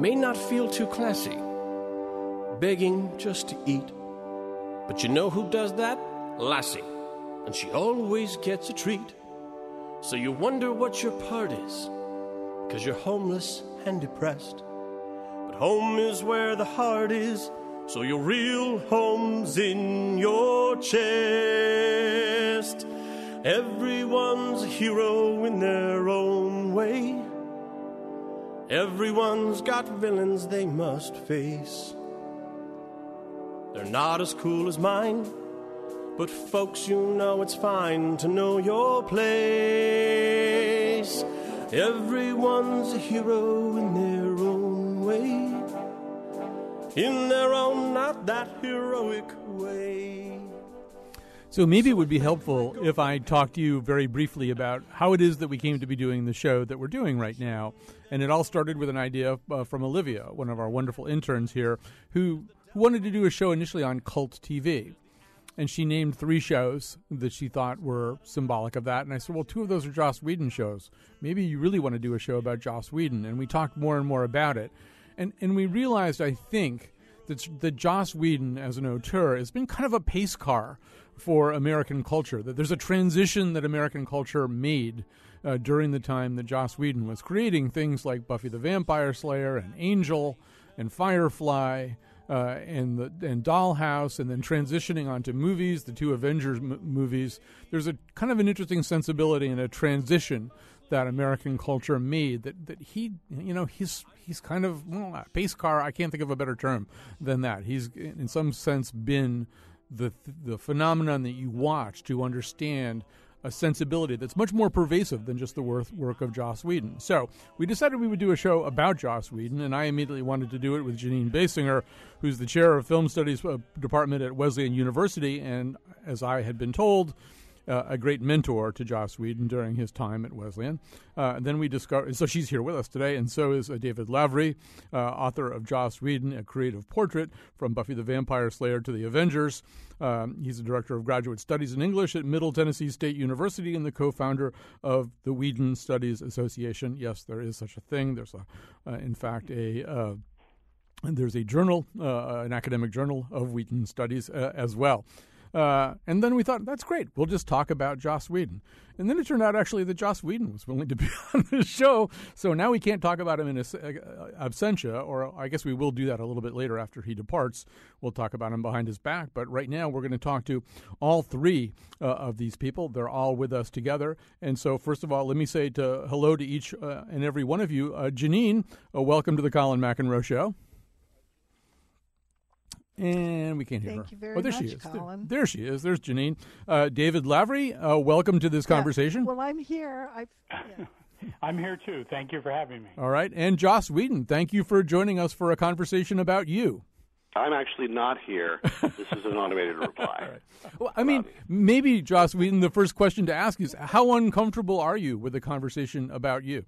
May not feel too classy, begging just to eat. But you know who does that? Lassie. And she always gets a treat. So you wonder what your part is, because you're homeless and depressed. But home is where the heart is, so your real home's in your chest. Everyone's a hero in their own way. Everyone's got villains they must face. They're not as cool as mine, but folks, you know it's fine to know your place. Everyone's a hero in their own way, in their own not that heroic way. So maybe it would be helpful if I talked to you very briefly about how it is that we came to be doing the show that we're doing right now. And it all started with an idea uh, from Olivia, one of our wonderful interns here, who, who wanted to do a show initially on cult TV. And she named three shows that she thought were symbolic of that. And I said, well, two of those are Joss Whedon shows. Maybe you really want to do a show about Joss Whedon. And we talked more and more about it. And, and we realized, I think, that, that Joss Whedon, as an auteur, has been kind of a pace car for American culture. That there's a transition that American culture made uh, during the time that Joss Whedon was creating things like Buffy the Vampire Slayer and Angel and Firefly. Uh, and the and Dollhouse, and then transitioning onto movies, the two Avengers m- movies. There's a kind of an interesting sensibility and a transition that American culture made. That that he, you know, he's he's kind of well, pace car. I can't think of a better term than that. He's in some sense been the the phenomenon that you watch to understand a sensibility that's much more pervasive than just the work, of Joss Whedon. So we decided we would do a show about Joss Whedon, and I immediately wanted to do it with Jeanine Basinger, who's the chair of Film Studies uh, Department at Wesleyan University, and as I had been told, uh, a great mentor to Joss Whedon during his time at Wesleyan. Uh, and then we discovered, so she's here with us today, and so is uh, David Lavery, uh, author of Joss Whedon, a creative portrait from Buffy the Vampire Slayer to the Avengers. Um, he's the director of graduate studies in English at Middle Tennessee State University and the co-founder of the Whedon Studies Association. Yes, there is such a thing. There's, a, uh, in fact, a uh, there's a journal, uh, an academic journal of Whedon studies uh, as well. Uh, and then we thought, that's great. We'll just talk about Joss Whedon. And then it turned out actually that Joss Whedon was willing to be on the show. So now we can't talk about him in uh, absentia, or I guess we will do that a little bit later after he departs. We'll talk about him behind his back. But right now we're going to talk to all three uh, of these people. They're all with us together. And so, first of all, let me say to hello to each uh, and every one of you. Uh, Jeanine, uh, welcome to the Colin McEnroe Show. And we can't hear Thank her. you very oh, there much, she is. There, Colin. there she is. There's Jeanine. Uh, David Lavery, uh, welcome to this Yeah, conversation. Well, I'm here. I, yeah. I'm here too. Thank you for having me. All right. And Joss Whedon, thank you for joining us for a conversation about you. I'm actually not here. This is an automated reply. Well, I mean, maybe, Joss Whedon, the first question to ask is how uncomfortable are you with the conversation about you?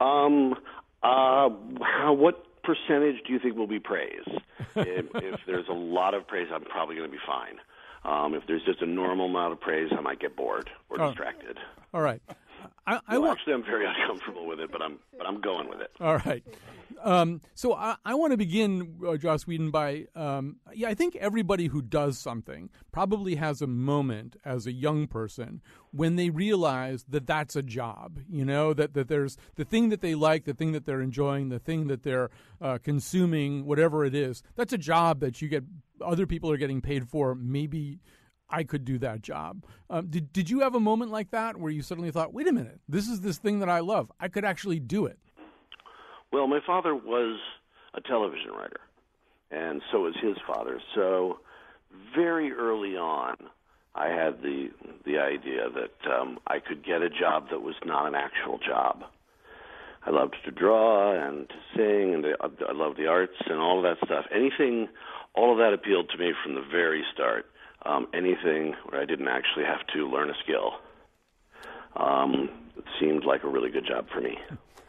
Um, uh, what percentage do you think will be praise? if, if there's a lot of praise, I'm probably going to be fine. Um, if there's just a normal amount of praise, I might get bored or Oh. distracted. All right. I, I Well, want. actually, I'm very uncomfortable with it, but I'm but I'm going with it. All right. Um, so I, I want to begin, uh, Joss Whedon, by um, yeah, I think everybody who does something probably has a moment as a young person when they realize that that's a job. You know that that there's the thing that they like, the thing that they're enjoying, the thing that they're uh, consuming, whatever it is. That's a job that you get. Other people are getting paid for. Maybe. I could do that job. Um, did did you have a moment like that where you suddenly thought, "Wait a minute, this is this thing that I love. I could actually do it." Well, my father was a television writer, and so was his father. So, very early on, I had the the idea that um, I could get a job that was not an actual job. I loved to draw and to sing, and I loved the arts and all of that stuff. Anything, all of that appealed to me from the very start. Um, anything where I didn't actually have to learn a skill, um, it seemed like a really good job for me.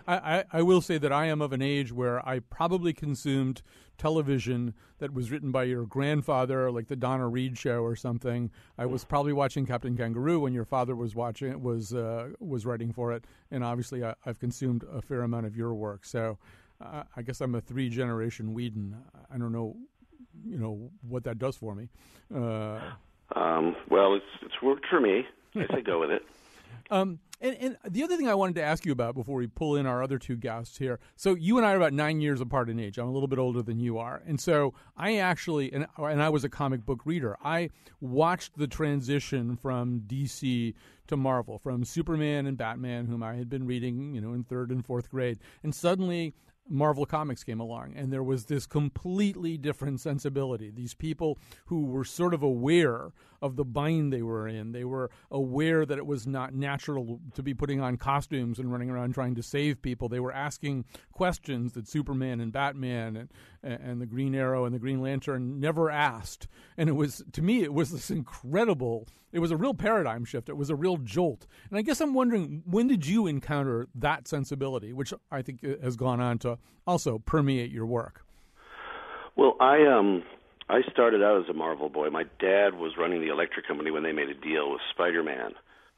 I, I, I, will say that I am of an age where I probably consumed television that was written by your grandfather, like the Donna Reed show or something. I was probably watching Captain Kangaroo when your father was watching was uh, was writing for it, and obviously I, have consumed a fair amount of your work. So uh, I guess I'm a three generation Whedon. I don't know, you know what that does for me. Uh, um, well, it's it's worked for me. I say go with it. Um, and, and, the other thing I wanted to ask you about before we pull in our other two guests here. So you and I are about nine years apart in age. I'm a little bit older than you are, and so I actually and and I was a comic book reader. I watched the transition from DC to Marvel, from Superman and Batman, whom I had been reading, you know, in third and fourth grade, and suddenly Marvel Comics came along, and there was this completely different sensibility. These people who were sort of aware of the bind they were in, they were aware that it was not natural to be putting on costumes and running around trying to save people. They were asking questions that Superman and Batman and and the Green Arrow and the Green Lantern never asked. And it was to me, it was this incredible. It was a real paradigm shift. It was a real jolt. And I guess I'm wondering, when did you encounter that sensibility, which I think has gone on to also permeate your work? Well, I um I started out as a Marvel boy. My dad was running the electric company when they made a deal with Spider-Man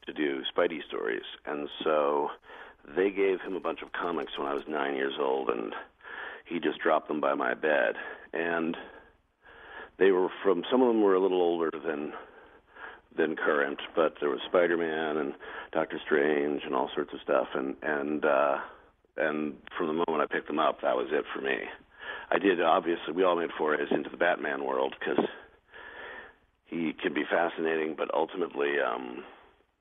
to do Spidey stories, and so they gave him a bunch of comics when I was nine years old, and he just dropped them by my bed. And they were from some of them were a little older than than current, but there was Spider-Man and Doctor Strange and all sorts of stuff. And and uh, and from the moment I picked them up, that was it for me. I did obviously. We all made forays into the Batman world because he can be fascinating, but ultimately, um,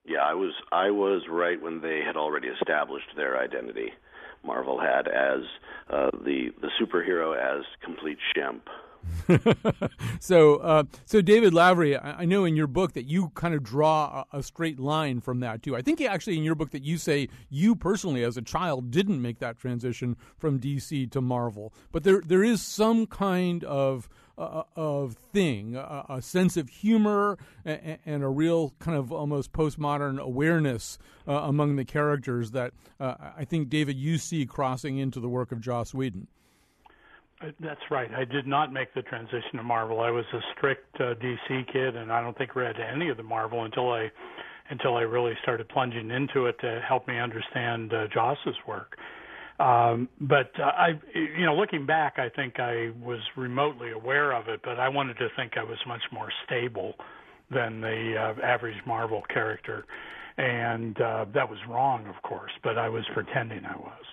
yeah, I was I was right when they had already established their identity. Marvel had as uh, the the superhero as complete shemp. so, uh, so David Lavery, I, I, know in your book that you kind of draw a, a, straight line from that too. I think actually in your book that you say you personally, as a child, didn't make that transition from DC to Marvel, but there there is some kind of uh, of thing, a, a, sense of humor and, and, a real kind of almost postmodern awareness uh, among the characters that uh, I think, David, you see crossing into the work of Joss Whedon. Uh, that's right. I did not make the transition to Marvel. I was a strict uh, DC kid, and I don't think read any of the Marvel until I until I really started plunging into it to help me understand uh, Joss's work. Um, but uh, I, you know, looking back, I think I was remotely aware of it, but I wanted to think I was much more stable than the uh, average Marvel character, and uh, that was wrong, of course. But I was pretending I was.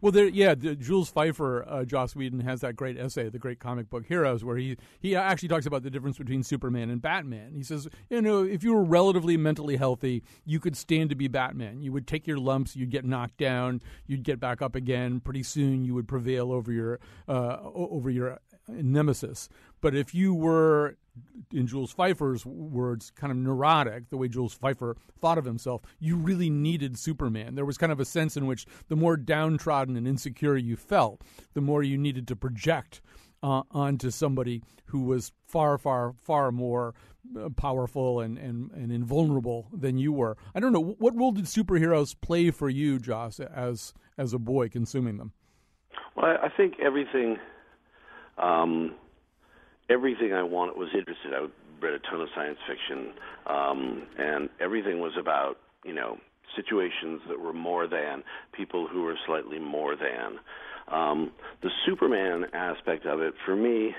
Well, there, yeah, the, Jules Feiffer, uh, Joss Whedon has that great essay, the great comic book Heroes, where he he actually talks about the difference between Superman and Batman. He says, you know, if you were relatively mentally healthy, you could stand to be Batman. You would take your lumps, you'd get knocked down, you'd get back up again. Pretty soon, you would prevail over your uh, over your nemesis. But if you were in Jules Feiffer's words, kind of neurotic, the way Jules Feiffer thought of himself, you really needed Superman. There was kind of a sense in which the more downtrodden and insecure you felt, the more you needed to project uh, onto somebody who was far, far, far more uh, powerful and, and, and invulnerable than you were. I don't know what role did superheroes play for you, Joss, as as a boy consuming them. Well, I think everything. Um, everything I wanted was interested. I read a ton of science fiction, um, and everything was about you know situations that were more than people who were slightly more than. Um, the Superman aspect of it, for me,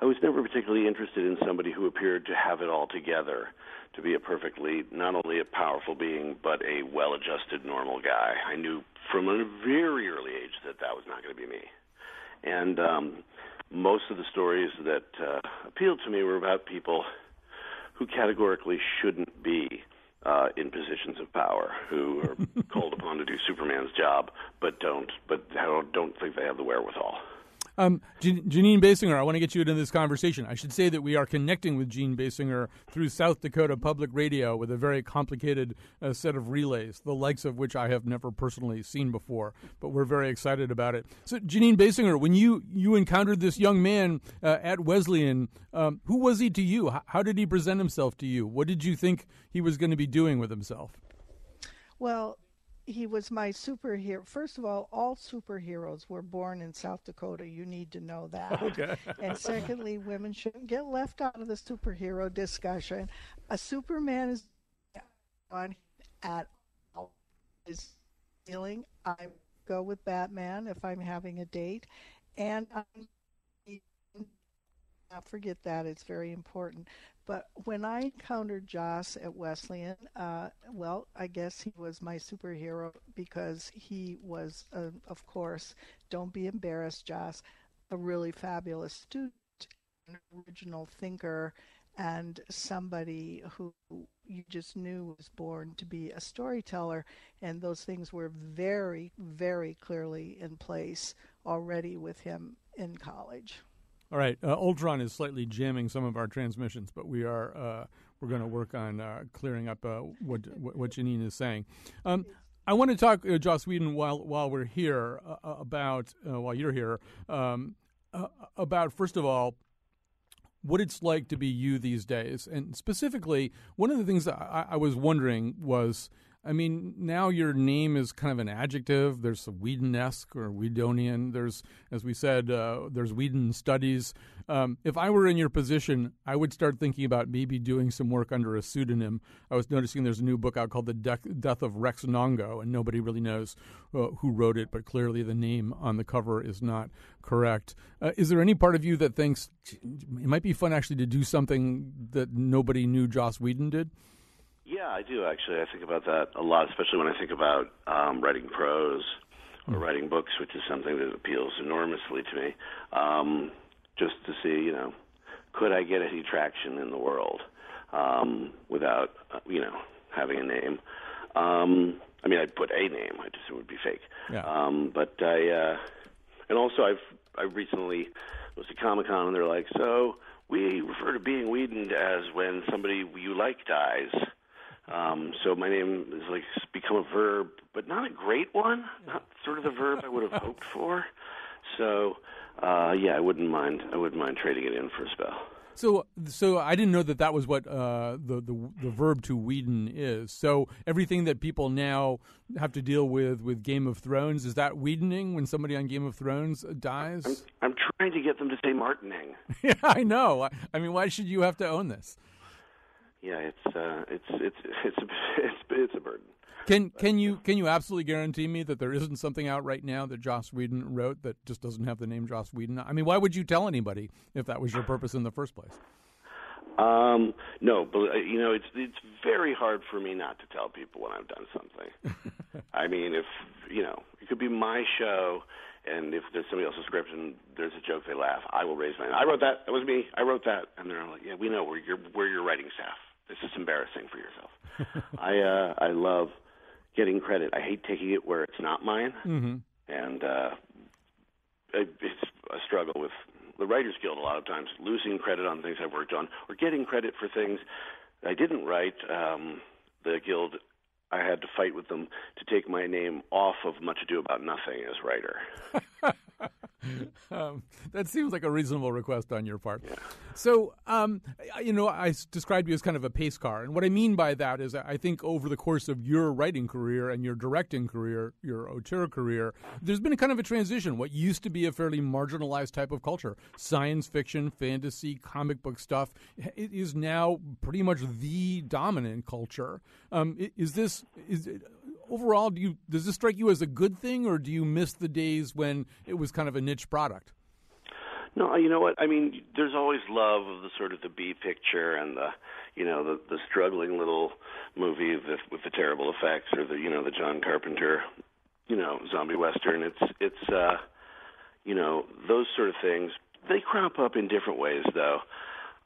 I was never particularly interested in somebody who appeared to have it all together, to be a perfectly not only a powerful being but a well-adjusted normal guy. I knew from a very early age that that was not going to be me, and um, most of the stories that uh, appealed to me were about people who categorically shouldn't be uh, in positions of power, who are called upon to do Superman's job, but don't, but don't think they have the wherewithal. Um, Jeanine Basinger, I want to get you into this conversation. I should say that we are connecting with Jean Basinger through South Dakota Public Radio with a very complicated uh, set of relays, the likes of which I have never personally seen before. But we're very excited about it. So, Jeanine Basinger, when you you encountered this young man uh, at Wesleyan, um, who was he to you? How did he present himself to you? What did you think he was going to be doing with himself? Well, he was my superhero. First of all, all superheroes were born in South Dakota. You need to know that. Okay. and secondly, women shouldn't get left out of the superhero discussion. A Superman is on at all is feeling. I go with Batman if I'm having a date, and I not forget that it's very important. But when I encountered Joss at Wesleyan, uh, well, I guess he was my superhero because he was, uh, of course, don't be embarrassed, Joss, a really fabulous student, an original thinker, and somebody who you just knew was born to be a storyteller. And those things were very, very clearly in place already with him in college. All right, uh, Ultron is slightly jamming some of our transmissions, but we are uh, we're going to work on uh, clearing up uh, what what Jeanine is saying. Um, I want to talk, uh, Joss Whedon, while while we're here uh, about while you're here um, about first of all what it's like to be you these days, and specifically one of the things I, I was wondering was I mean, now your name is kind of an adjective. There's a Whedon-esque or Whedonian. There's, as we said, uh, there's Whedon studies. Um, if I were in your position, I would start thinking about maybe doing some work under a pseudonym. I was noticing there's a new book out called The De- Death of Rex Nhongo, and nobody really knows uh, who wrote it, but clearly the name on the cover is not correct. Uh, is there any part of you that thinks it might be fun actually to do something that nobody knew Joss Whedon did? Yeah, I do actually. I think about that a lot, especially when I think about um, writing prose or hmm. writing books, which is something that appeals enormously to me. Um, just to see, you know, could I get any traction in the world um, without, uh, you know, having a name? Um, I mean, I'd put a name. I just it would be fake. Yeah. Um, but I, uh, and also I've I recently was at Comic Con and they're like, so we refer to being Whedoned as when somebody you like dies. Um, so my name is like become a verb, but not a great one. Not sort of the verb I would have hoped for. So uh, yeah, I wouldn't mind. I wouldn't mind trading it in for a spell. So, so I didn't know that that was what uh, the, the the verb to Whedon is. So everything that people now have to deal with with Game of Thrones is that Whedoning when somebody on Game of Thrones dies. I'm, I'm trying to get them to say Martining. yeah, I know. I mean, why should you have to own this? Yeah, it's uh, it's it's it's a, it's it's a burden. Can can you can you absolutely guarantee me that there isn't something out right now that Joss Whedon wrote that just doesn't have the name Joss Whedon? I mean, why would you tell anybody if that was your purpose in the first place? Um, no, but uh, you know, it's it's very hard for me not to tell people when I've done something. I mean, if you know, it could be my show, and if there's somebody else's script and there's a joke, they laugh. I will raise my hand. I wrote that. That was me. I wrote that, and they're like, "Yeah, we know. We're your we're your writing staff." This is embarrassing for yourself. I uh, I love getting credit. I hate taking it where it's not mine, mm-hmm. and uh, it's a struggle with the Writers Guild. A lot of times, losing credit on things I've worked on, or getting credit for things I didn't write. Um, the guild I had to fight with them to take my name off of Much Ado About Nothing as writer. um, that seems like a reasonable request on your part. Yeah. So, um, you know, I described you as kind of a pace car. And what I mean by that is I think over the course of your writing career and your directing career, your auteur career, there's been a kind of a transition. What used to be a fairly marginalized type of culture, science fiction, fantasy, comic book stuff, it is now pretty much the dominant culture. Um, is this, is it, overall, do you does this strike you as a good thing, or do you miss the days when it was kind of a niche product? No, you know what? I mean, there's always love of the sort of the B picture and the, you know, the the struggling little movie with, with the terrible effects, or the you know the John Carpenter, you know, zombie western. It's it's uh, you know, those sort of things. They crop up in different ways, though.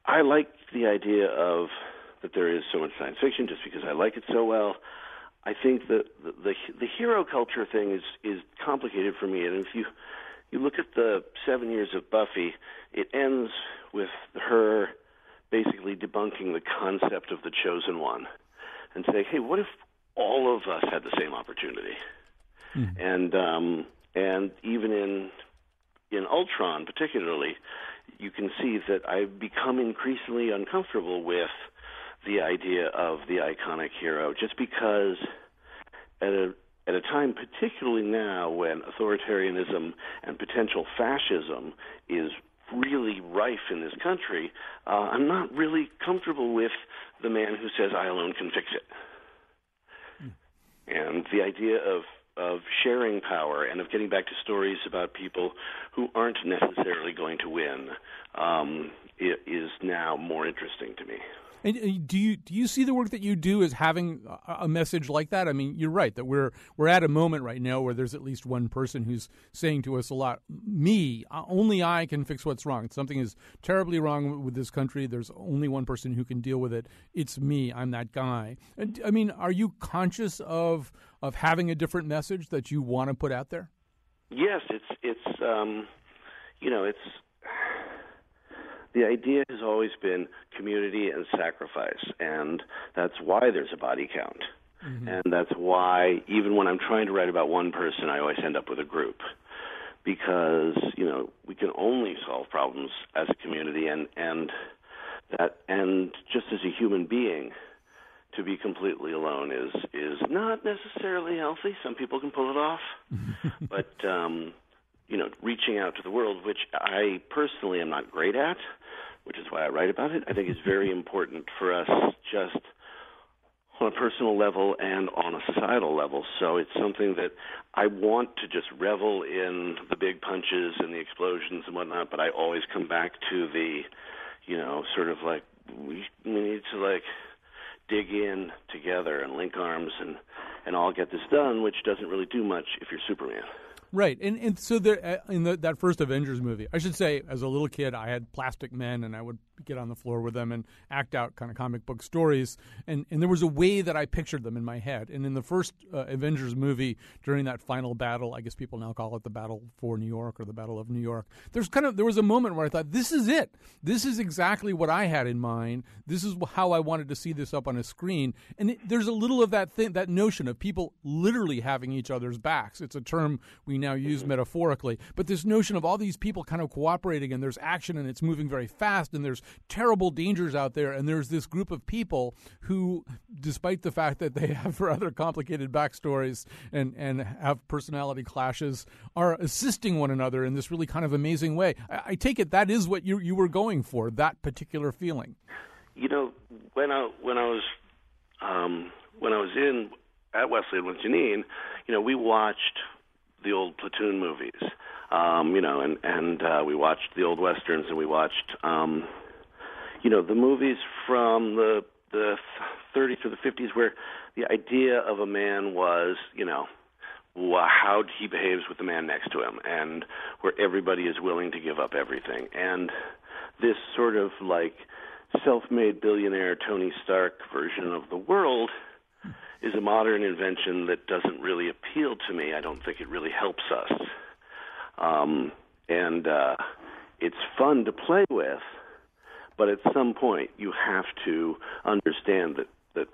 I like the idea of that there is so much science fiction just because I like it so well. I think that the, the the hero culture thing is is complicated for me, and if you you look at the seven years of Buffy, it ends with her basically debunking the concept of the chosen one and saying, hey, what if all of us had the same opportunity? Mm. And um, and even in in Ultron, particularly, you can see that I've become increasingly uncomfortable with the idea of the iconic hero, just because at a at a time, particularly now when authoritarianism and potential fascism is really rife in this country, uh, I'm not really comfortable with the man who says I alone can fix it. Mm. And the idea of of sharing power and of getting back to stories about people who aren't necessarily going to win um, is now more interesting to me. And uh, do you do you see the work that you do as having a message like that? I mean, you're right that we're we're at a moment right now where there's at least one person who's saying to us a lot, "Me, uh, only I can fix what's wrong. Something is terribly wrong with this country. There's only one person who can deal with it. It's me. I'm that guy." I mean, are you conscious of of having a different message that you want to put out there? Yes, it's it's um, you know it's the idea has always been community and sacrifice, and that's why there's a body count. Mm-hmm. And that's why, even when I'm trying to write about one person, I always end up with a group. Because, you know, we can only solve problems as a community and, and that and just as a human being, to be completely alone is is not necessarily healthy. Some people can pull it off. but um you know, reaching out to the world, which I personally am not great at, which is why I write about it. I think is very important for us just on a personal level and on a societal level. So it's something that I want to just revel in the big punches and the explosions and whatnot, but I always come back to the, you know, sort of like we, we need to like dig in together and link arms and and all get this done, which doesn't really do much if you're Superman. Right, and and so there uh, in the, that first Avengers movie, I should say, as a little kid, I had plastic men, and I would get on the floor with them and act out kind of comic book stories. And, and there was a way that I pictured them in my head. And in the first uh, Avengers movie, during that final battle, I guess people now call it the Battle for New York or the Battle of New York. There's kind of there was a moment where I thought, this is it. This is exactly what I had in mind. This is how I wanted to see this up on a screen. And it, there's a little of that thing, that notion of people literally having each other's backs. It's a term we now use metaphorically, but this notion of all these people kind of cooperating and there's action and it's moving very fast and there's terrible dangers out there, and there's this group of people who, despite the fact that they have rather complicated backstories and, and have personality clashes, are assisting one another in this really kind of amazing way. I, I take it that is what you you were going for, that particular feeling. You know, when I when I was um, when I was in at Wesleyan with Jeanine, you know, we watched the old platoon movies um, you know, and and uh, we watched the old westerns, and we watched, um, you know, the movies from the the 30s or the 50s, where the idea of a man was, you know, how he behaves with the man next to him, and where everybody is willing to give up everything, and this sort of like self-made billionaire Tony Stark version of the world is a modern invention that doesn't really appeal to me. I don't think it really helps us um, and uh, it's fun to play with. But at some point, you have to understand that that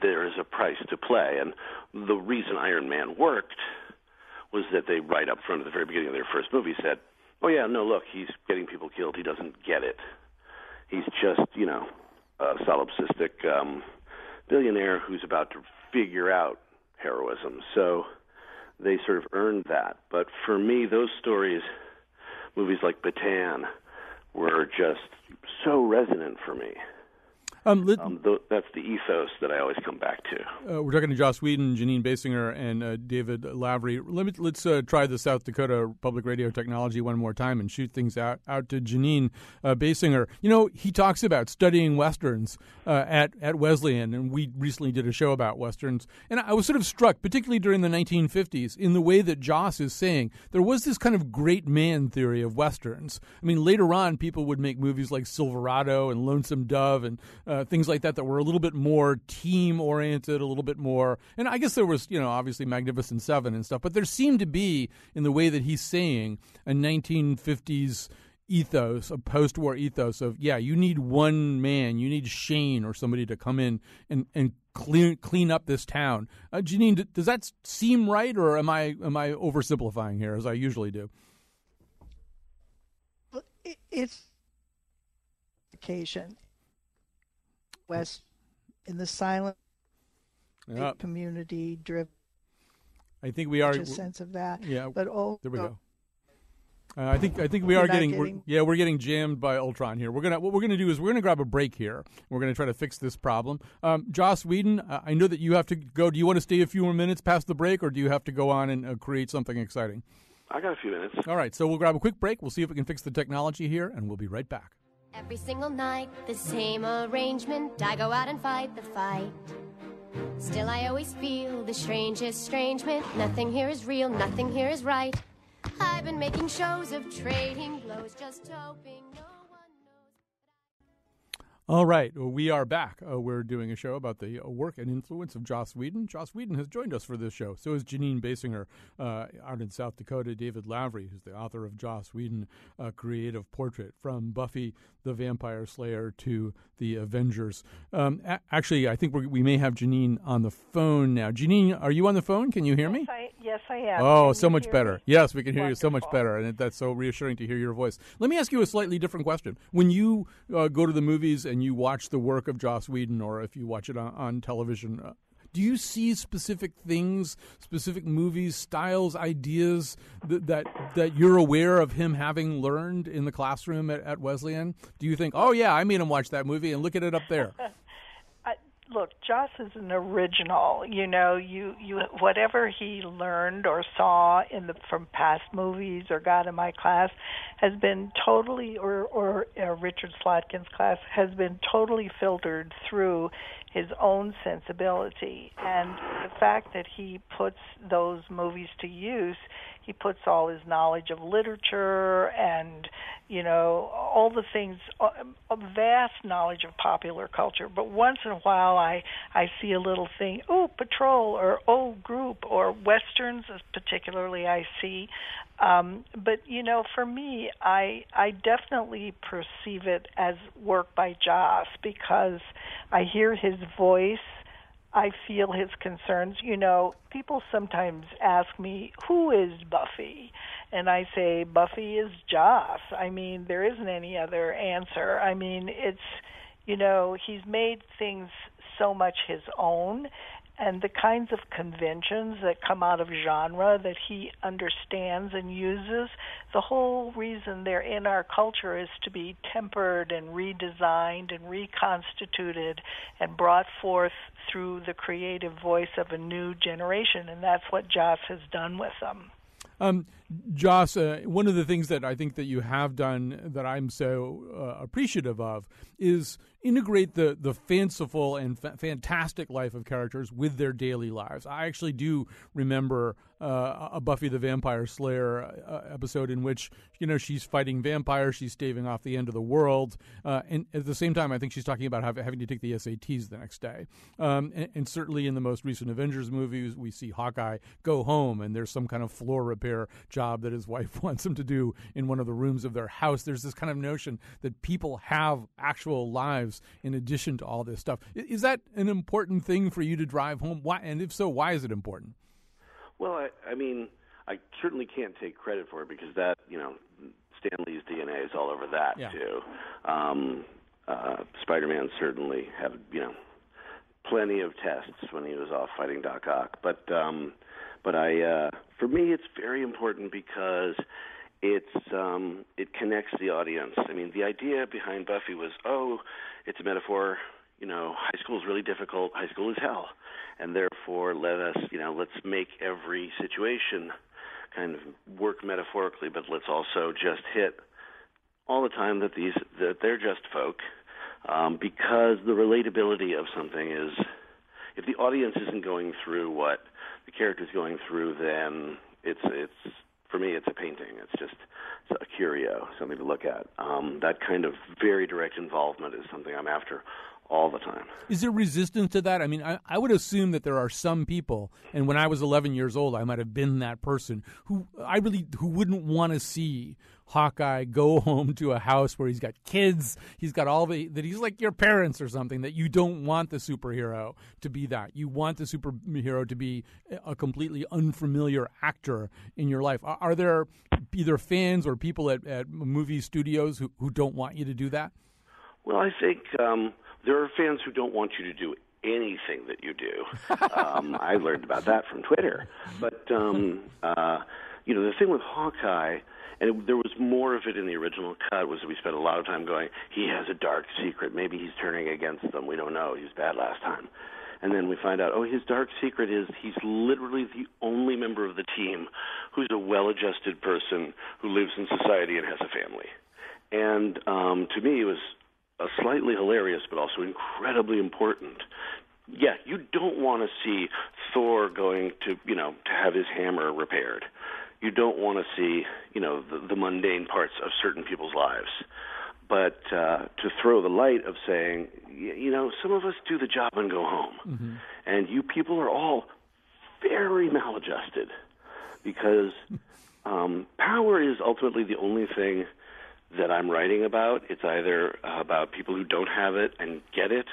there is a price to play, and the reason Iron Man worked was that they right up front at the very beginning of their first movie said, "Oh yeah, no, look, he's getting people killed. He doesn't get it. He's just, you know, a solipsistic um, billionaire who's about to figure out heroism." So they sort of earned that. But for me, those stories, movies like Bataan, were just so resonant for me. Um, let, um, th- that's the ethos that I always come back to. Uh, we're talking to Joss Whedon, Jeanine Basinger, and uh, David Lavery. Let let's uh, try the South Dakota Public Radio technology one more time and shoot things out, out to Jeanine uh, Basinger. You know, he talks about studying Westerns uh, at, at Wesleyan, and we recently did a show about Westerns. And I was sort of struck, particularly during the 1950s, in the way that Joss is saying there was this kind of great man theory of Westerns. I mean, later on, people would make movies like Silverado and Lonesome Dove and uh, things like that that were a little bit more team oriented, a little bit more. And I guess there was, you know, obviously Magnificent Seven and stuff, but there seemed to be in the way that he's saying a 1950s ethos, a post-war ethos of yeah, you need one man, you need Shane or somebody to come in and and clean clean up this town. Uh, Jeanine, does that seem right, or am I am I oversimplifying here as I usually do? It's occasion west in the silent yep. community driven. I think we are a sense of that. Yeah, but oh, there we go. Uh, I think I think we are getting, getting? We're, yeah we're getting jammed by Ultron here. We're gonna what we're gonna do is we're gonna grab a break here. We're gonna try to fix this problem. Um, Joss Whedon, uh, I know that you have to go. Do you want to stay a few more minutes past the break, or do you have to go on and uh, create something exciting? I got a few minutes. All right, so we'll grab a quick break. We'll see if we can fix the technology here, and we'll be right back. Every single night, the same arrangement. I go out and fight the fight. Still, I always feel the strangest estrangement. Nothing here is real, nothing here is right. I've been making shows of trading blows, just hoping no. All right, well, we are back. Uh, we're doing a show about the uh, work and influence of Joss Whedon. Joss Whedon has joined us for this show. So is Jeanine Basinger uh, out in South Dakota. David Lavery, who's the author of Joss Whedon, a creative portrait from Buffy the Vampire Slayer to the Avengers. Um, a- actually, I think we may have Jeanine on the phone now. Jeanine, are you on the phone? Can you hear me? Yes, I, yes, I am. Oh, can so much better. Me? Yes, we can hear Wonderful. you so much better, and that's so reassuring to hear your voice. Let me ask you a slightly different question. When you uh, go to the movies and you watch the work of Joss Whedon, or if you watch it on, on television, uh, do you see specific things, specific movies, styles, ideas that, that that you're aware of him having learned in the classroom at, at Wesleyan? Do you think, oh yeah, I made him watch that movie and look at it up there? look, Joss is an original. You know, you you whatever he learned or saw in the from past movies or got in my class has been totally or or uh, Richard Slotkin's class has been totally filtered through his own sensibility. And the fact that he puts those movies to use he puts all his knowledge of literature and you know all the things a vast knowledge of popular culture. But once in a while i i see a little thing oh patrol or oh group or westerns particularly i see. Um but you know for me i i definitely perceive it as work by joss because i hear his voice I feel his concerns. You know, people sometimes ask me, who is Buffy? And I say, Buffy is Joss. I mean, there isn't any other answer. I mean, it's, you know, he's made things so much his own and the kinds of conventions that come out of genre that he understands and uses. The whole reason they're in our culture is to be tempered and redesigned and reconstituted and brought forth through the creative voice of a new generation, and that's what Joss has done with them. Um, Joss, uh, one of the things that I think that you have done that I'm so uh, appreciative of is integrate the the fanciful and fa- fantastic life of characters with their daily lives. I actually do remember uh, a Buffy the Vampire Slayer uh, episode in which you know she's fighting vampires, she's staving off the end of the world, uh, and at the same time, I think she's talking about having to take the SATs the next day. Um, and, and, certainly in the most recent Avengers movies, we see Hawkeye go home, and there's some kind of floor repair job that his wife wants him to do in one of the rooms of their house. There's this kind of notion that people have actual lives in addition to all this stuff. Is that an important thing for you to drive home? Why, and if so, why is it important? Well, I, I mean, I certainly can't take credit for it because that, you know, Stan Lee's DNA is all over that yeah. too. Um, uh, Spider-Man certainly had, you know, plenty of tests when he was off fighting Doc Ock, but um, but I, uh, for me, it's very important because it's um, it connects the audience. I mean, the idea behind Buffy was, oh, it's a metaphor. You know, high school is really difficult. High school is hell and therefore let us, you know, let's make every situation kind of work metaphorically, but let's also just hit all the time that these that they're just folk, um, because the relatability of something is, if the audience isn't going through what the character's going through, then it's it's for me it's a painting. It's just a curio, something to look at. Um, that kind of very direct involvement is something I'm after all the time. Is there resistance to that? I mean, I, I would assume that there are some people, and when I was 11 years old, I might have been that person who I really who wouldn't want to see Hawkeye go home to a house where he's got kids, he's got all the that he's like your parents or something. That you don't want the superhero to be that. You want the superhero to be a completely unfamiliar actor in your life. Are, are there either fans or people at, at movie studios who, who don't want you to do that? Well, I think um, there are fans who don't want you to do anything that you do. um, I learned about that from Twitter. But um, uh, you know, the thing with Hawkeye, and it, there was more of it in the original cut, was we spent a lot of time going, he has a dark secret. Maybe he's turning against them. We don't know. He was bad last time. And then we find out, oh, his dark secret is he's literally the only member of the team who's a well-adjusted person who lives in society and has a family. And um, to me, it was uh, slightly hilarious, but also incredibly important. Yeah, you don't want to see Thor going to, you know, to have his hammer repaired. You don't want to see, you know, the, the mundane parts of certain people's lives. But uh, to throw the light of saying, you know, some of us do the job and go home, mm-hmm. and you people are all very maladjusted because um, power is ultimately the only thing that I'm writing about. It's either about people who don't have it and get it,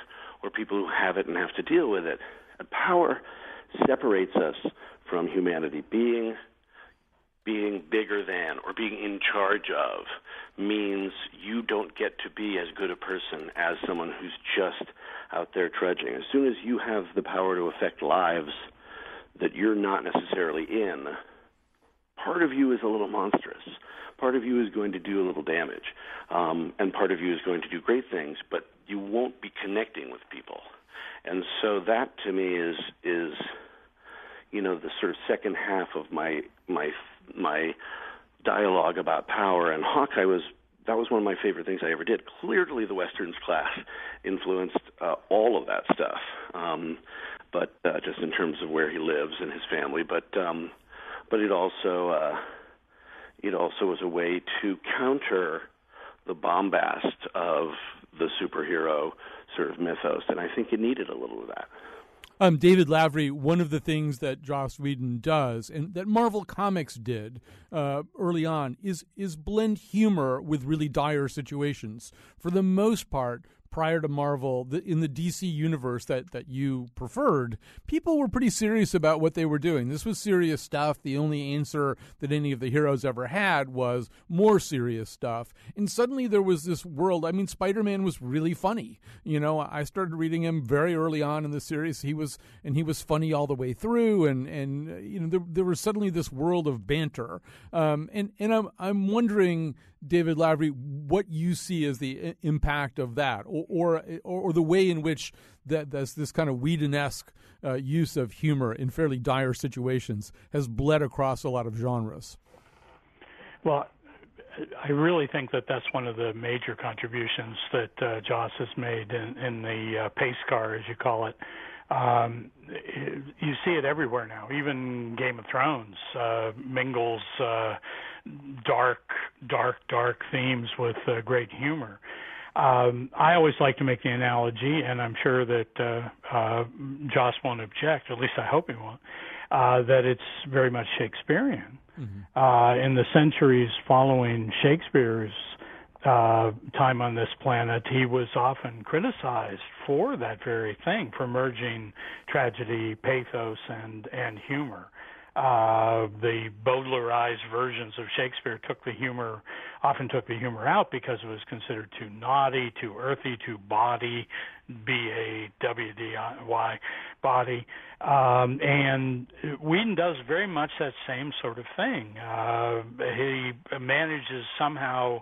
or people who have it and have to deal with it. Power separates us from humanity. Being being bigger than or being in charge of means you don't get to be as good a person as someone who's just out there trudging. As soon as you have the power to affect lives that you're not necessarily in, part of you is a little monstrous part of you is going to do a little damage, um, and part of you is going to do great things, but you won't be connecting with people. And so that to me is is you know the sort of second half of my my my dialogue about power and Hawkeye was that was one of my favorite things I ever did. Clearly, the westerns class influenced uh, all of that stuff, um, but uh, just in terms of where he lives and his family. But um, but it also uh, it also was a way to counter the bombast of the superhero sort of mythos, and I think it needed a little of that. Um, David Lavery, one of the things that Joss Whedon does, and that Marvel Comics did uh, early on, is is blend humor with really dire situations. For the most part, prior to Marvel, the, in the DC universe that, that you preferred, people were pretty serious about what they were doing. This was serious stuff. The only answer that any of the heroes ever had was more serious stuff. And suddenly there was this world. I mean, Spider Man was really funny. You know, I started reading him very early on in the series. He was, and he was funny all the way through. And, and you know, there, there was suddenly this world of banter. Um, and, and I'm, I'm wondering David Lavery, what you see as the impact of that, or or, or the way in which that this, this kind of Whedon-esque uh, use of humor in fairly dire situations has bled across a lot of genres. Well, I really think that that's one of the major contributions that uh, Joss has made in, in the uh, pace car, as you call it. Um, you see it everywhere now. Even Game of Thrones uh, mingles uh, dark, dark, dark themes with uh, great humor. Um, I always like to make the analogy, and I'm sure that uh, uh, Joss won't object. At least I hope he won't. Uh, that it's very much Shakespearean. Mm-hmm. Uh, in the centuries following Shakespeare's uh, time on this planet, he was often criticized for that very thing, for merging tragedy, pathos, and and humor. Uh, the Bowdlerized versions of Shakespeare took the humor, often took the humor out because it was considered too naughty, too earthy, too body, B A W D Y, body. Um, and Whedon does very much that same sort of thing. Uh, he manages somehow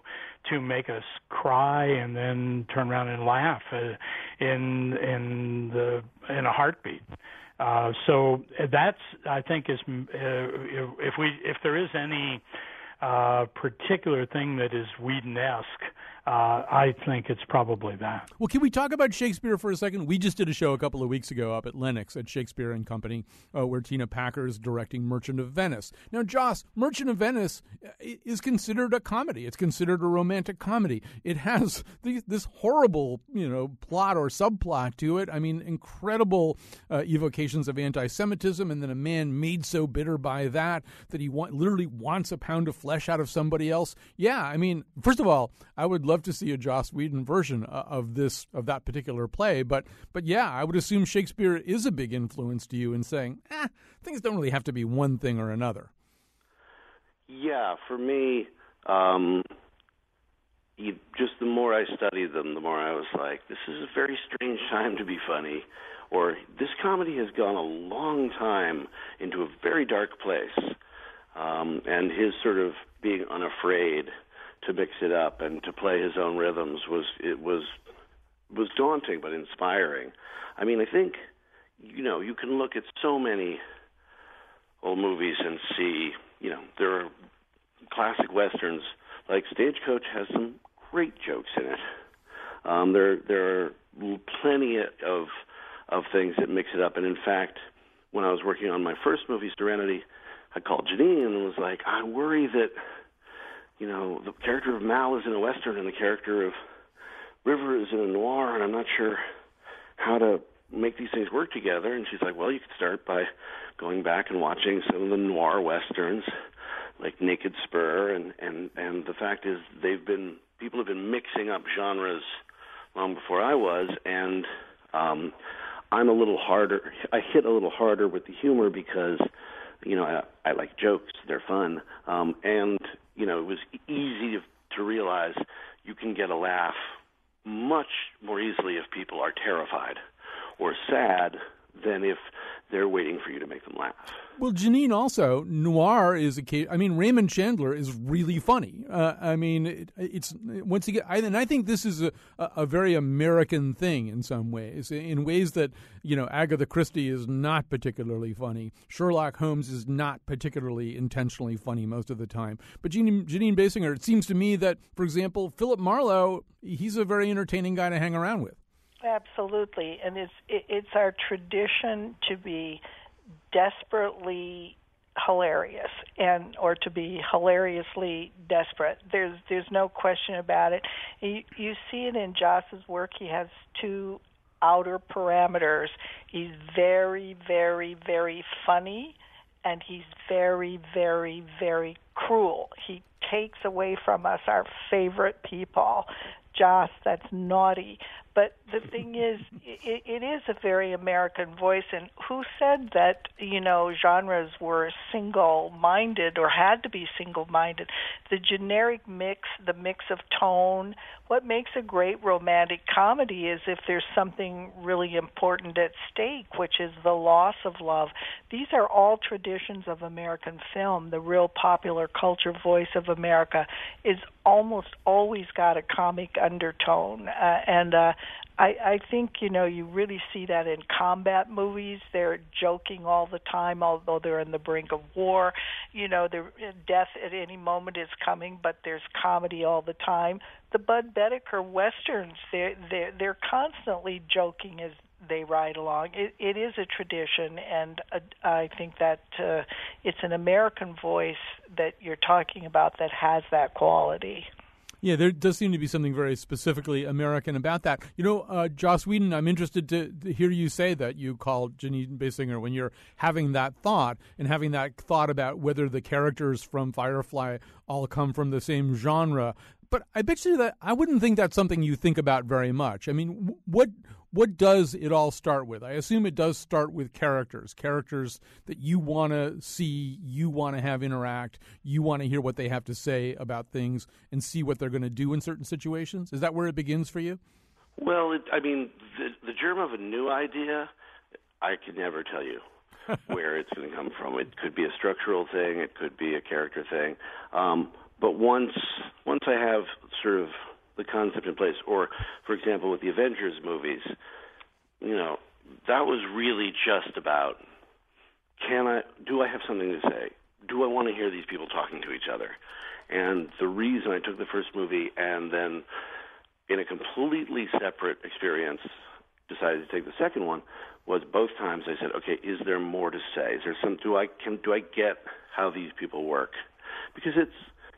to make us cry and then turn around and laugh uh, in in the in a heartbeat. Uh, so that's I think is uh, if we if there is any uh, particular thing that is Whedon-esque, uh, I think it's probably that. Well, can we talk about Shakespeare for a second? We just did a show a couple of weeks ago up at Lenox at Shakespeare and Company, uh, where Tina Packer is directing Merchant of Venice. Now, Joss, Merchant of Venice uh, is considered a comedy. It's considered a romantic comedy. It has this horrible, you know, plot or subplot to it. I mean, incredible uh, evocations of anti-Semitism, and then a man made so bitter by that that he literally wants a pound of flesh out of somebody else. Yeah, I mean, first of all, I would love to see a Joss Whedon version uh, of this of that particular play, but but yeah, I would assume Shakespeare is a big influence to you in saying, eh, things don't really have to be one thing or another. Yeah, for me, um, you, just the more I studied them, the more I was like, this is a very strange time to be funny, or this comedy has gone a long time into a very dark place. Um, and his sort of being unafraid to mix it up and to play his own rhythms was it was was daunting but inspiring. I mean, I think you know you can look at so many old movies and see you know there are classic westerns like Stagecoach has some great jokes in it. Um, there there are plenty of of things that mix it up, and in fact, when I was working on my first movie, Serenity, I called Jeanine and was like, I worry that you know, the character of Mal is in a western and the character of River is in a noir, and I'm not sure how to make these things work together. And she's like, well, you could start by going back and watching some of the noir westerns, like Naked Spur, and and and the fact is they've been people have been mixing up genres long before I was, and um, I'm a little harder. I hit a little harder with the humor because you know I, I like jokes; they're fun, um, and you know, it was easy to, to realize you can get a laugh much more easily if people are terrified or sad than if they're waiting for you to make them laugh. Well, Jeanine, also noir is a case. I mean, Raymond Chandler is really funny. Uh, I mean, it, it's once again, I, and I think this is a, a very American thing in some ways, in ways that you know Agatha Christie is not particularly funny. Sherlock Holmes is not particularly intentionally funny most of the time. But Jeanine, Jeanine Basinger, it seems to me that, for example, Philip Marlowe, he's a very entertaining guy to hang around with. Absolutely, and it's it's our tradition to be desperately hilarious and or to be hilariously desperate. There's there's no question about it. You, you see it in Joss's work. He has two outer parameters. He's very very very funny and he's very very very cruel. He takes away from us our favorite people. Joss, that's naughty. But the thing is, it, it is a very American voice. And who said that, you know, genres were single minded or had to be single minded? The generic mix, the mix of tone, what makes a great romantic comedy is if there's something really important at stake, which is the loss of love. These are all traditions of American film. The real popular culture voice of America is almost always got a comic undertone. Uh, and uh, I, I think you know you really see that in combat movies. They're joking all the time, although they're on the brink of war. You know, the death at any moment is coming, but there's comedy all the time. The Bud Boetticher westerns, they're they're, they're constantly joking as they ride along. It, it is a tradition, and uh, I think that uh, it's an American voice that you're talking about that has that quality. Yeah, there does seem to be something very specifically American about that. You know, uh, Joss Whedon, I'm interested to, to, hear you say that you called Jeanine Basinger when you're having that thought and having that thought about whether the characters from Firefly all come from the same genre. But I bet you that I wouldn't think that's something you think about very much. I mean, what what does it all start with? I assume it does start with characters, characters that you want to see, you want to have interact, you want to hear what they have to say about things and see what they're going to do in certain situations. Is that where it begins for you? Well, it, I mean, the, the germ of a new idea, I can never tell you where it's going to come from. It could be a structural thing, it could be a character thing. Um, but once once I have sort of the concept in place. Or, for example, with the Avengers movies, you know, that was really just about can I do I have something to say? Do I want to hear these people talking to each other? And the reason I took the first movie and then in a completely separate experience, decided to take the second one was both times I said, okay, is there more to say? Is there some? Do I can do I get how these people work? Because it's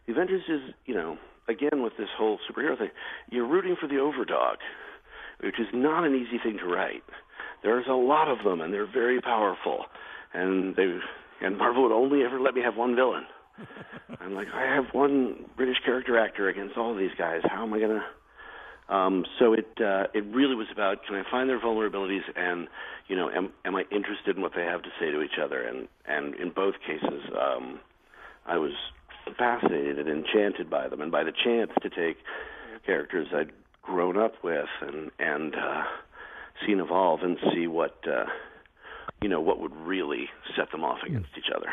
the Avengers is you know again with this whole superhero thing, you're rooting for the overdog, which is not an easy thing to write. There's a lot of them, and they're very powerful, and they and Marvel would only ever let me have one villain. I'm like, I have one British character actor against all these guys. How am I gonna? Um, so it uh, it really was about can I find their vulnerabilities and you know am am I interested in what they have to say to each other and and in both cases um, I was fascinated and enchanted by them and by the chance to take characters I'd grown up with and and uh, seen evolve and see what uh, you know what would really set them off against each other.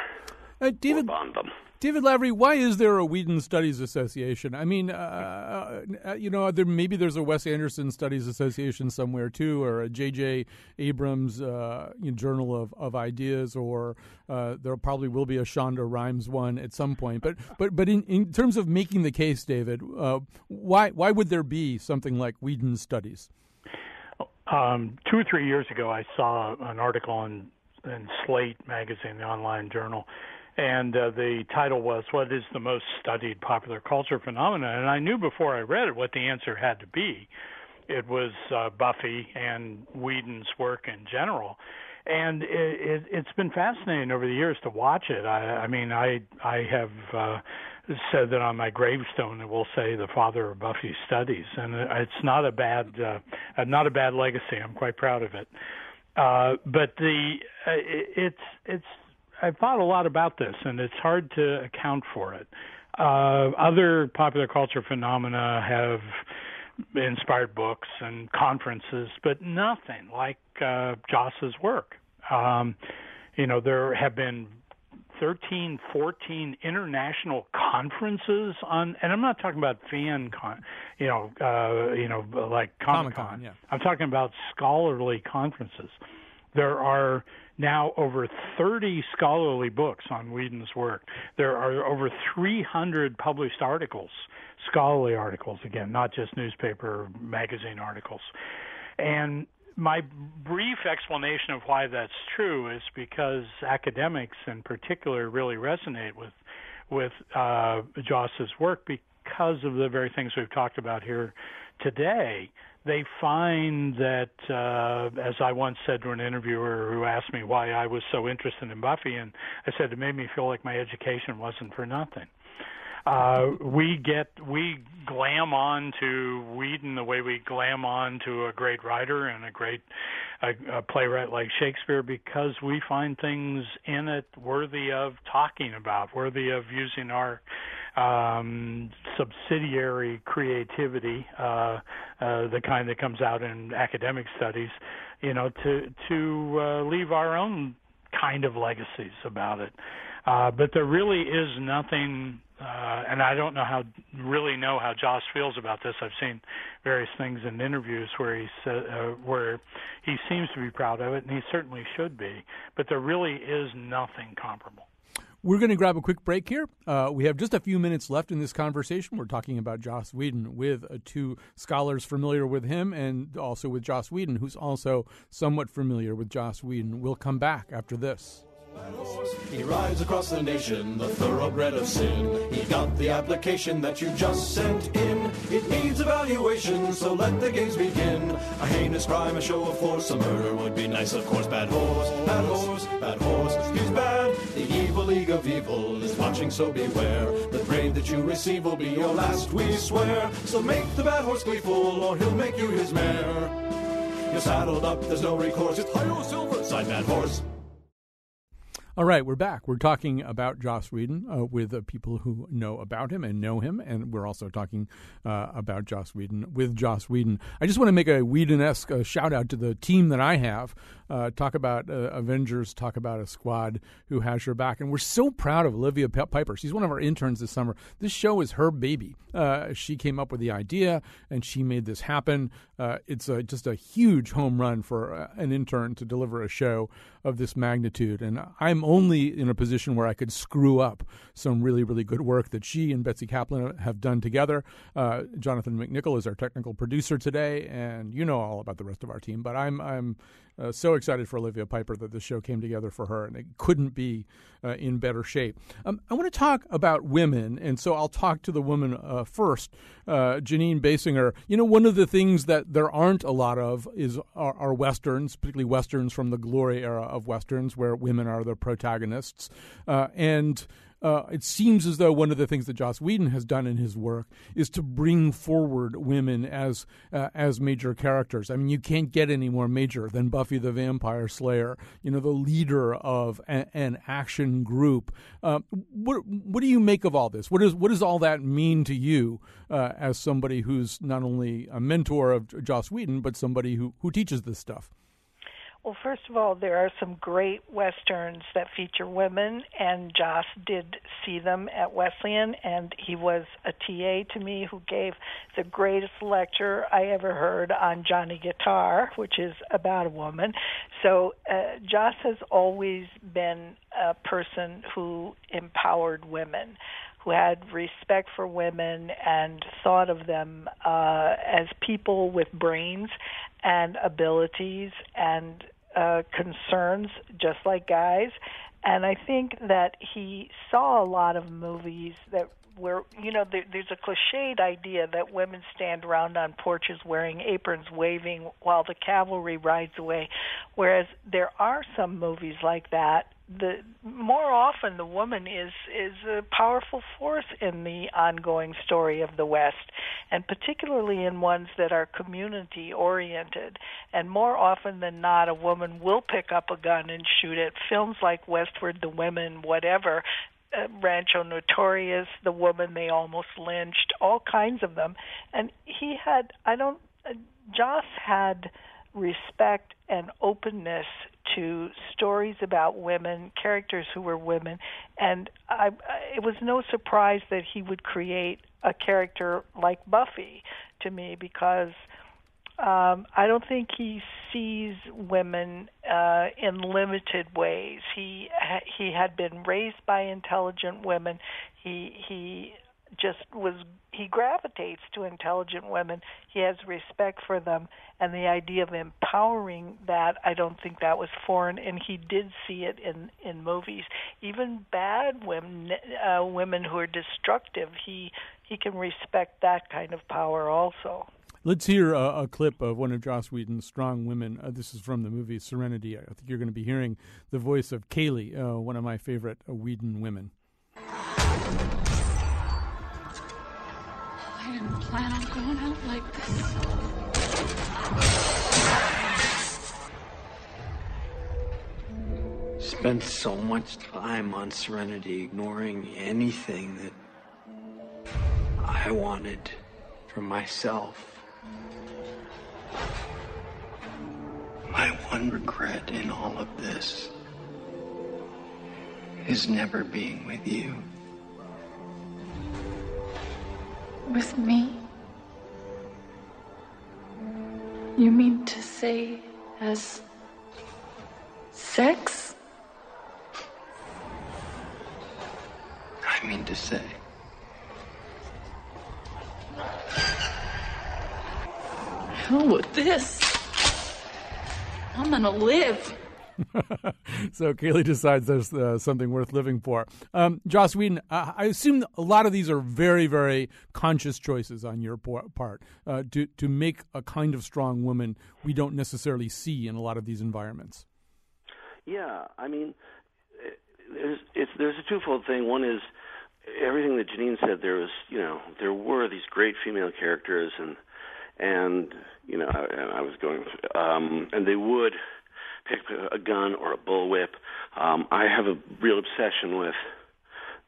Uh, David, or bond them. David Lavery, why is there a Whedon Studies Association? I mean, uh, uh, you know, there maybe there's a Wes Anderson Studies Association somewhere too, or a J.J. Abrams uh, Journal of, of Ideas, or uh, there probably will be a Shonda Rhimes one at some point. But but but in, in terms of making the case, David, uh, why why would there be something like Whedon Studies? Um, two or three years ago, I saw an article in, in Slate magazine, the online journal and uh, the title was "What is the most studied popular culture phenomenon?" And I knew before I read it what the answer had to be. It was uh, Buffy and Whedon's work in general, and it, it, it's been fascinating over the years to watch it. I, I mean, I I have uh, said that on my gravestone it will say the father of Buffy studies, and it's not a bad uh, not a bad legacy. I'm quite proud of it. Uh, but the uh, it, it's it's I've thought a lot about this, and it's hard to account for it. Uh, other popular culture phenomena have inspired books and conferences, but nothing like uh, Joss's work. Um, you know, there have been 13, 14 international conferences on, and I'm not talking about fan con, you know, uh, you know, like Comic Con. Yeah. I'm talking about scholarly conferences. There are now over 30 scholarly books on Whedon's work. There are over 300 published articles, scholarly articles, again, not just newspaper, magazine articles. And my brief explanation of why that's true is because academics in particular really resonate with with uh, Joss's work because of the very things we've talked about here today they find that, uh, as I once said to an interviewer who asked me why I was so interested in Buffy, and I said it made me feel like my education wasn't for nothing. Uh, we get we glam on to Whedon the way we glam on to a great writer and a great a, a playwright like Shakespeare because we find things in it worthy of talking about, worthy of using our um, subsidiary creativity, uh, uh, the kind that comes out in academic studies, you know, to to uh, leave our own kind of legacies about it. Uh, but there really is nothing, uh, and I don't know how really know how Joss feels about this. I've seen various things in interviews where he uh, where he seems to be proud of it, and he certainly should be. But there really is nothing comparable. We're going to grab a quick break here. Uh, we have just a few minutes left in this conversation. We're talking about Joss Whedon with uh, two scholars familiar with him and also with Joss Whedon, who's also somewhat familiar with Joss Whedon. We'll come back after this. He rides across the nation, the thoroughbred of sin. He got the application that you just sent in. It needs evaluation, so let the games begin. A heinous crime, a show of force, a murder would be nice, of course. Bad horse, bad horse, bad horse, he's bad. The evil league of evil is watching, so beware. The grade that you receive will be your last, we swear. So make the bad horse gleeful, or he'll make you his mare. You're saddled up, there's no recourse. It's Hi-Yo Silver, side bad horse. All right, we're back. We're talking about Joss Whedon uh, with uh, people who know about him and know him, and we're also talking uh, about Joss Whedon with Joss Whedon. I just want to make a Whedon-esque uh, shout out to the team that I have. Uh, talk about uh, Avengers, talk about a squad who has your back, and we're so proud of Olivia Piper. She's one of our interns this summer. This show is her baby. she came up with the idea, and she made this happen. it's a, just a huge home run for an intern to deliver a show of this magnitude, and I'm only in a position where I could screw up some really, really good work that she and Betsy Kaplan have done together. Uh, Jonathan McNicol is our technical producer today, and you know all about the rest of our team. But I'm I'm uh, so excited for Olivia Piper that the show came together for her, and it couldn't be uh, in better shape. Um, I want to talk about women, and so I'll talk to the woman uh, first, uh, Jeanine Basinger. You know, one of the things that there aren't a lot of is are, are westerns, particularly westerns from the glory era of westerns, where women are the protagonists, uh, and uh, it seems as though one of the things that Joss Whedon has done in his work is to bring forward women as uh, as major characters. I mean, you can't get any more major than Buffy the Vampire Slayer. You know, the leader of a, an action group. Uh, what what do you make of all this? What does what does all that mean to you uh, as somebody who's not only a mentor of Joss Whedon but somebody who who teaches this stuff? Well, first of all, there are some great westerns that feature women, and Joss did see them at Wesleyan, and he was a TA to me who gave the greatest lecture I ever heard on Johnny Guitar, which is about a woman. So uh, Joss has always been a person who empowered women who had respect for women and thought of them uh, as people with brains and abilities and uh, concerns, just like guys. And I think that he saw a lot of movies that where you know there, there's a cliched idea that women stand around on porches wearing aprons waving while the cavalry rides away whereas there are some movies like that the more often the woman is is a powerful force in the ongoing story of the West, and particularly in ones that are community oriented. And more often than not, a woman will pick up a gun and shoot it. Films like Westward the Women, whatever, uh, Rancho Notorious, The Woman They Almost Lynched, all kinds of them. And he had, I don't, uh, Joss had respect and openness to stories about women, characters who were women, and I, it was no surprise that he would create a character like Buffy to me because um, I don't think he sees women uh, in limited ways. He he had been raised by intelligent women. He he just was he gravitates to intelligent women. He has respect for them, and the idea of empowering that I don't think that was foreign, and he did see it in in movies. Even bad women, uh, women who are destructive, he he can respect that kind of power also. Let's hear a, a, clip of one of Joss Whedon's strong women. Uh, this is from the movie Serenity. I think you're going to be hearing the voice of Kaylee, uh, one of my favorite Whedon women. Plan on going out like this. Spent so much time on Serenity ignoring anything that I wanted for myself. My one regret in all of this is never being with you. With me? You mean to say as sex? I mean to say. Hell with this. I'm gonna live. so Kaylee decides there's uh, something worth living for. Um, Joss Whedon, uh, I assume a lot of these are very, very conscious choices on your part uh, to to make a kind of strong woman we don't necessarily see in a lot of these environments. Yeah, I mean, there's there's a twofold thing. One is everything that Jeanine said. There was, you know, there were these great female characters, and and you know, and I was going, um, and they would pick a gun or a bullwhip. Um, I have a real obsession with,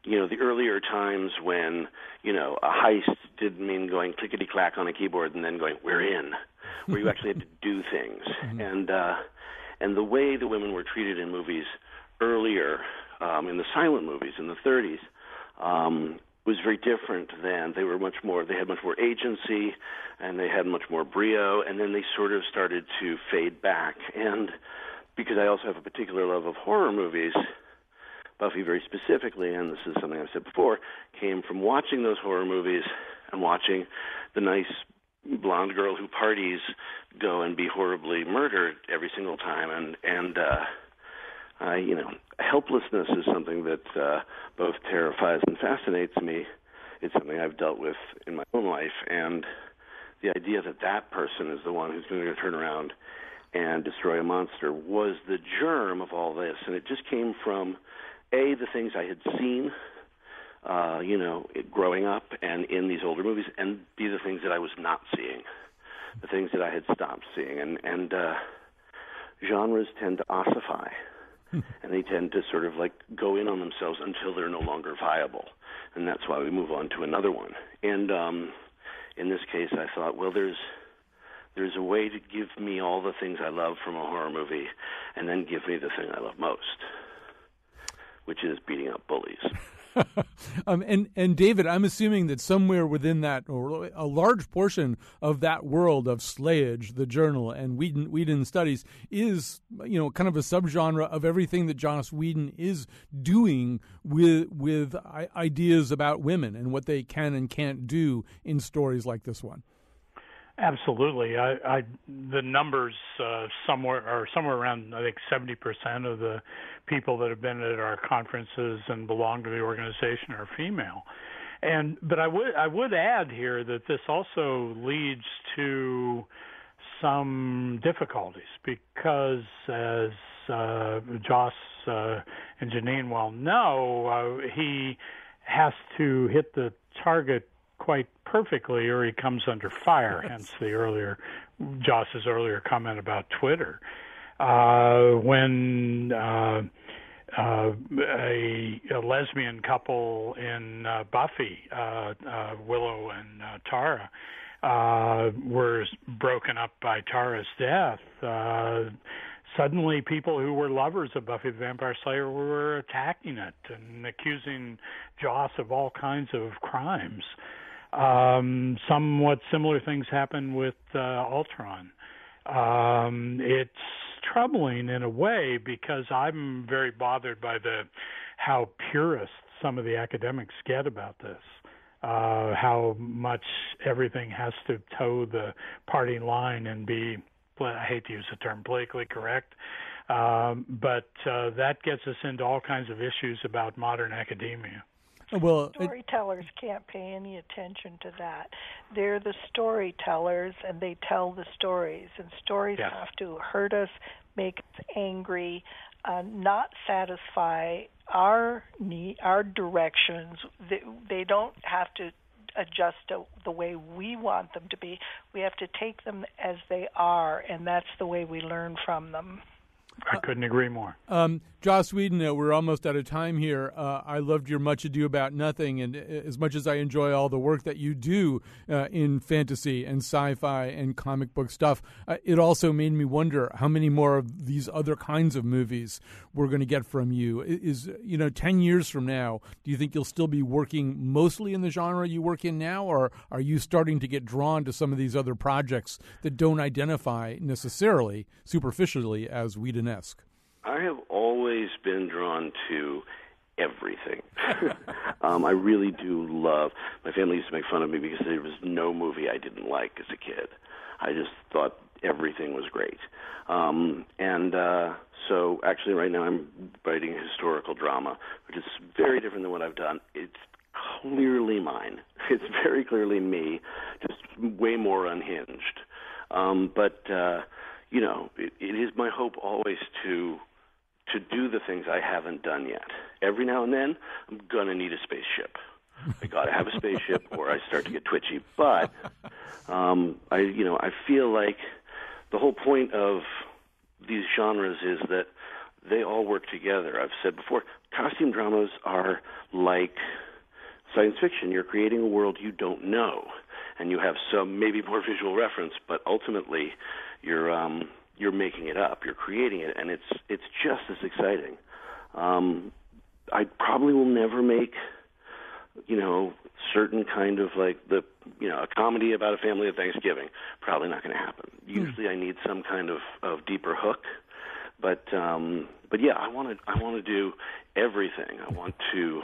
you know, the earlier times when, you know, a heist didn't mean going clickety clack on a keyboard and then going, we're in, where you actually had to do things. Mm-hmm. And, uh, and the way the women were treated in movies earlier, um, in the silent movies in the 30s, um, was very different than they were much more they had much more agency and they had much more brio and then they sort of started to fade back and because I also have a particular love of horror movies, Buffy very specifically, and this is something I've said before, came from watching those horror movies and watching the nice blonde girl who parties go and be horribly murdered every single time. And and uh I you know helplessness is something that uh both terrifies and fascinates me. It's something I've dealt with in my own life. And the idea that that person is the one who's going to turn around and destroy a monster was the germ of all this. And it just came from a the things I had seen uh, you know, it, growing up and in these older movies, and be the things that I was not seeing, the things that I had stopped seeing, and and uh, genres tend to ossify, and they tend to sort of like go in on themselves until they're no longer viable, and that's why we move on to another one. And um, in this case, I thought, well, there's there's a way to give me all the things I love from a horror movie, and then give me the thing I love most, which is beating up bullies. um, and and David, I'm assuming that somewhere within that, or a large portion of that world of slayage, the journal, and Whedon, Whedon studies is you know kind of a subgenre of everything that Joss Whedon is doing with with ideas about women and what they can and can't do in stories like this one. Absolutely, I, I the numbers uh, somewhere are somewhere around I think seventy percent of the people that have been at our conferences and belong to the organization are female, and but I would I would add here that this also leads to some difficulties because as uh, Joss uh, and Jeanine well know, uh, he has to hit the target quite perfectly or he comes under fire hence the earlier joss's earlier comment about twitter uh when uh uh, a, a lesbian couple in uh, Buffy, uh, uh, Willow and uh, Tara, uh, were broken up by Tara's death. Uh, suddenly, people who were lovers of Buffy the Vampire Slayer were attacking it and accusing Joss of all kinds of crimes. Um, somewhat similar things happen with uh, Ultron. Um, it's troubling in a way because I'm very bothered by the how purist some of the academics get about this. Uh, how much everything has to toe the party line and be, I hate to use the term politically correct, um, but uh, that gets us into all kinds of issues about modern academia. Well, storytellers it, can't pay any attention to that. They're the storytellers, and they tell the stories. And stories yes. have to hurt us, make us angry, uh, not satisfy our need, our directions. They, they don't have to adjust to the way we want them to be. We have to take them as they are, and that's the way we learn from them. I couldn't agree more. Um, Joss Whedon, uh, we're almost out of time here. Uh, I loved your Much Ado About Nothing, and uh, as much as I enjoy all the work that you do uh, in fantasy and sci-fi and comic book stuff, uh, it also made me wonder how many more of these other kinds of movies we're going to get from you. Is you know, ten years from now, do you think you'll still be working mostly in the genre you work in now, or are you starting to get drawn to some of these other projects that don't identify necessarily superficially as I have always been drawn to everything. um, I really do love. My family used to make fun of me because there was no movie I didn't like as a kid. I just thought everything was great. Um, and uh, so, actually, right now I'm writing a historical drama, which is very different than what I've done. It's clearly mine. It's very clearly me, just way more unhinged. Um, but uh, you know, it, it is my hope always to to do the things I haven't done yet. Every now and then, I'm gonna need a spaceship. I gotta have a spaceship, or I start to get twitchy. But um, I, you know, I feel like the whole point of these genres is that they all work together. I've said before, costume dramas are like science fiction. You're creating a world you don't know, and you have some maybe more visual reference, but ultimately, you're um, you're making it up, you're creating it, and it's it's just as exciting. Um, I probably will never make, you know, certain kind of like the you know a comedy about a family at Thanksgiving. Probably not going to happen. Hmm. Usually, I need some kind of of deeper hook. But um, but yeah, I want to I want to do everything. I want to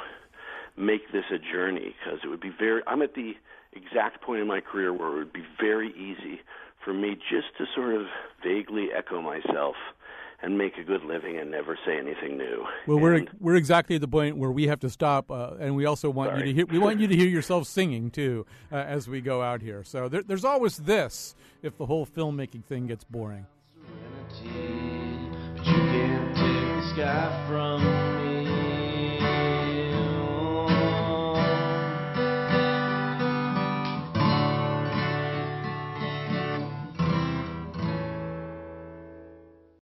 make this a journey because it would be very. I'm at the exact point in my career where it would be very easy for me just to sort of vaguely echo myself and make a good living and never say anything new. Well, we're we're exactly at the point where we have to stop, uh, and we also want Sorry. you to hear. We want you to hear yourself singing too uh, as we go out here. So there, there's always this if the whole filmmaking thing gets boring. But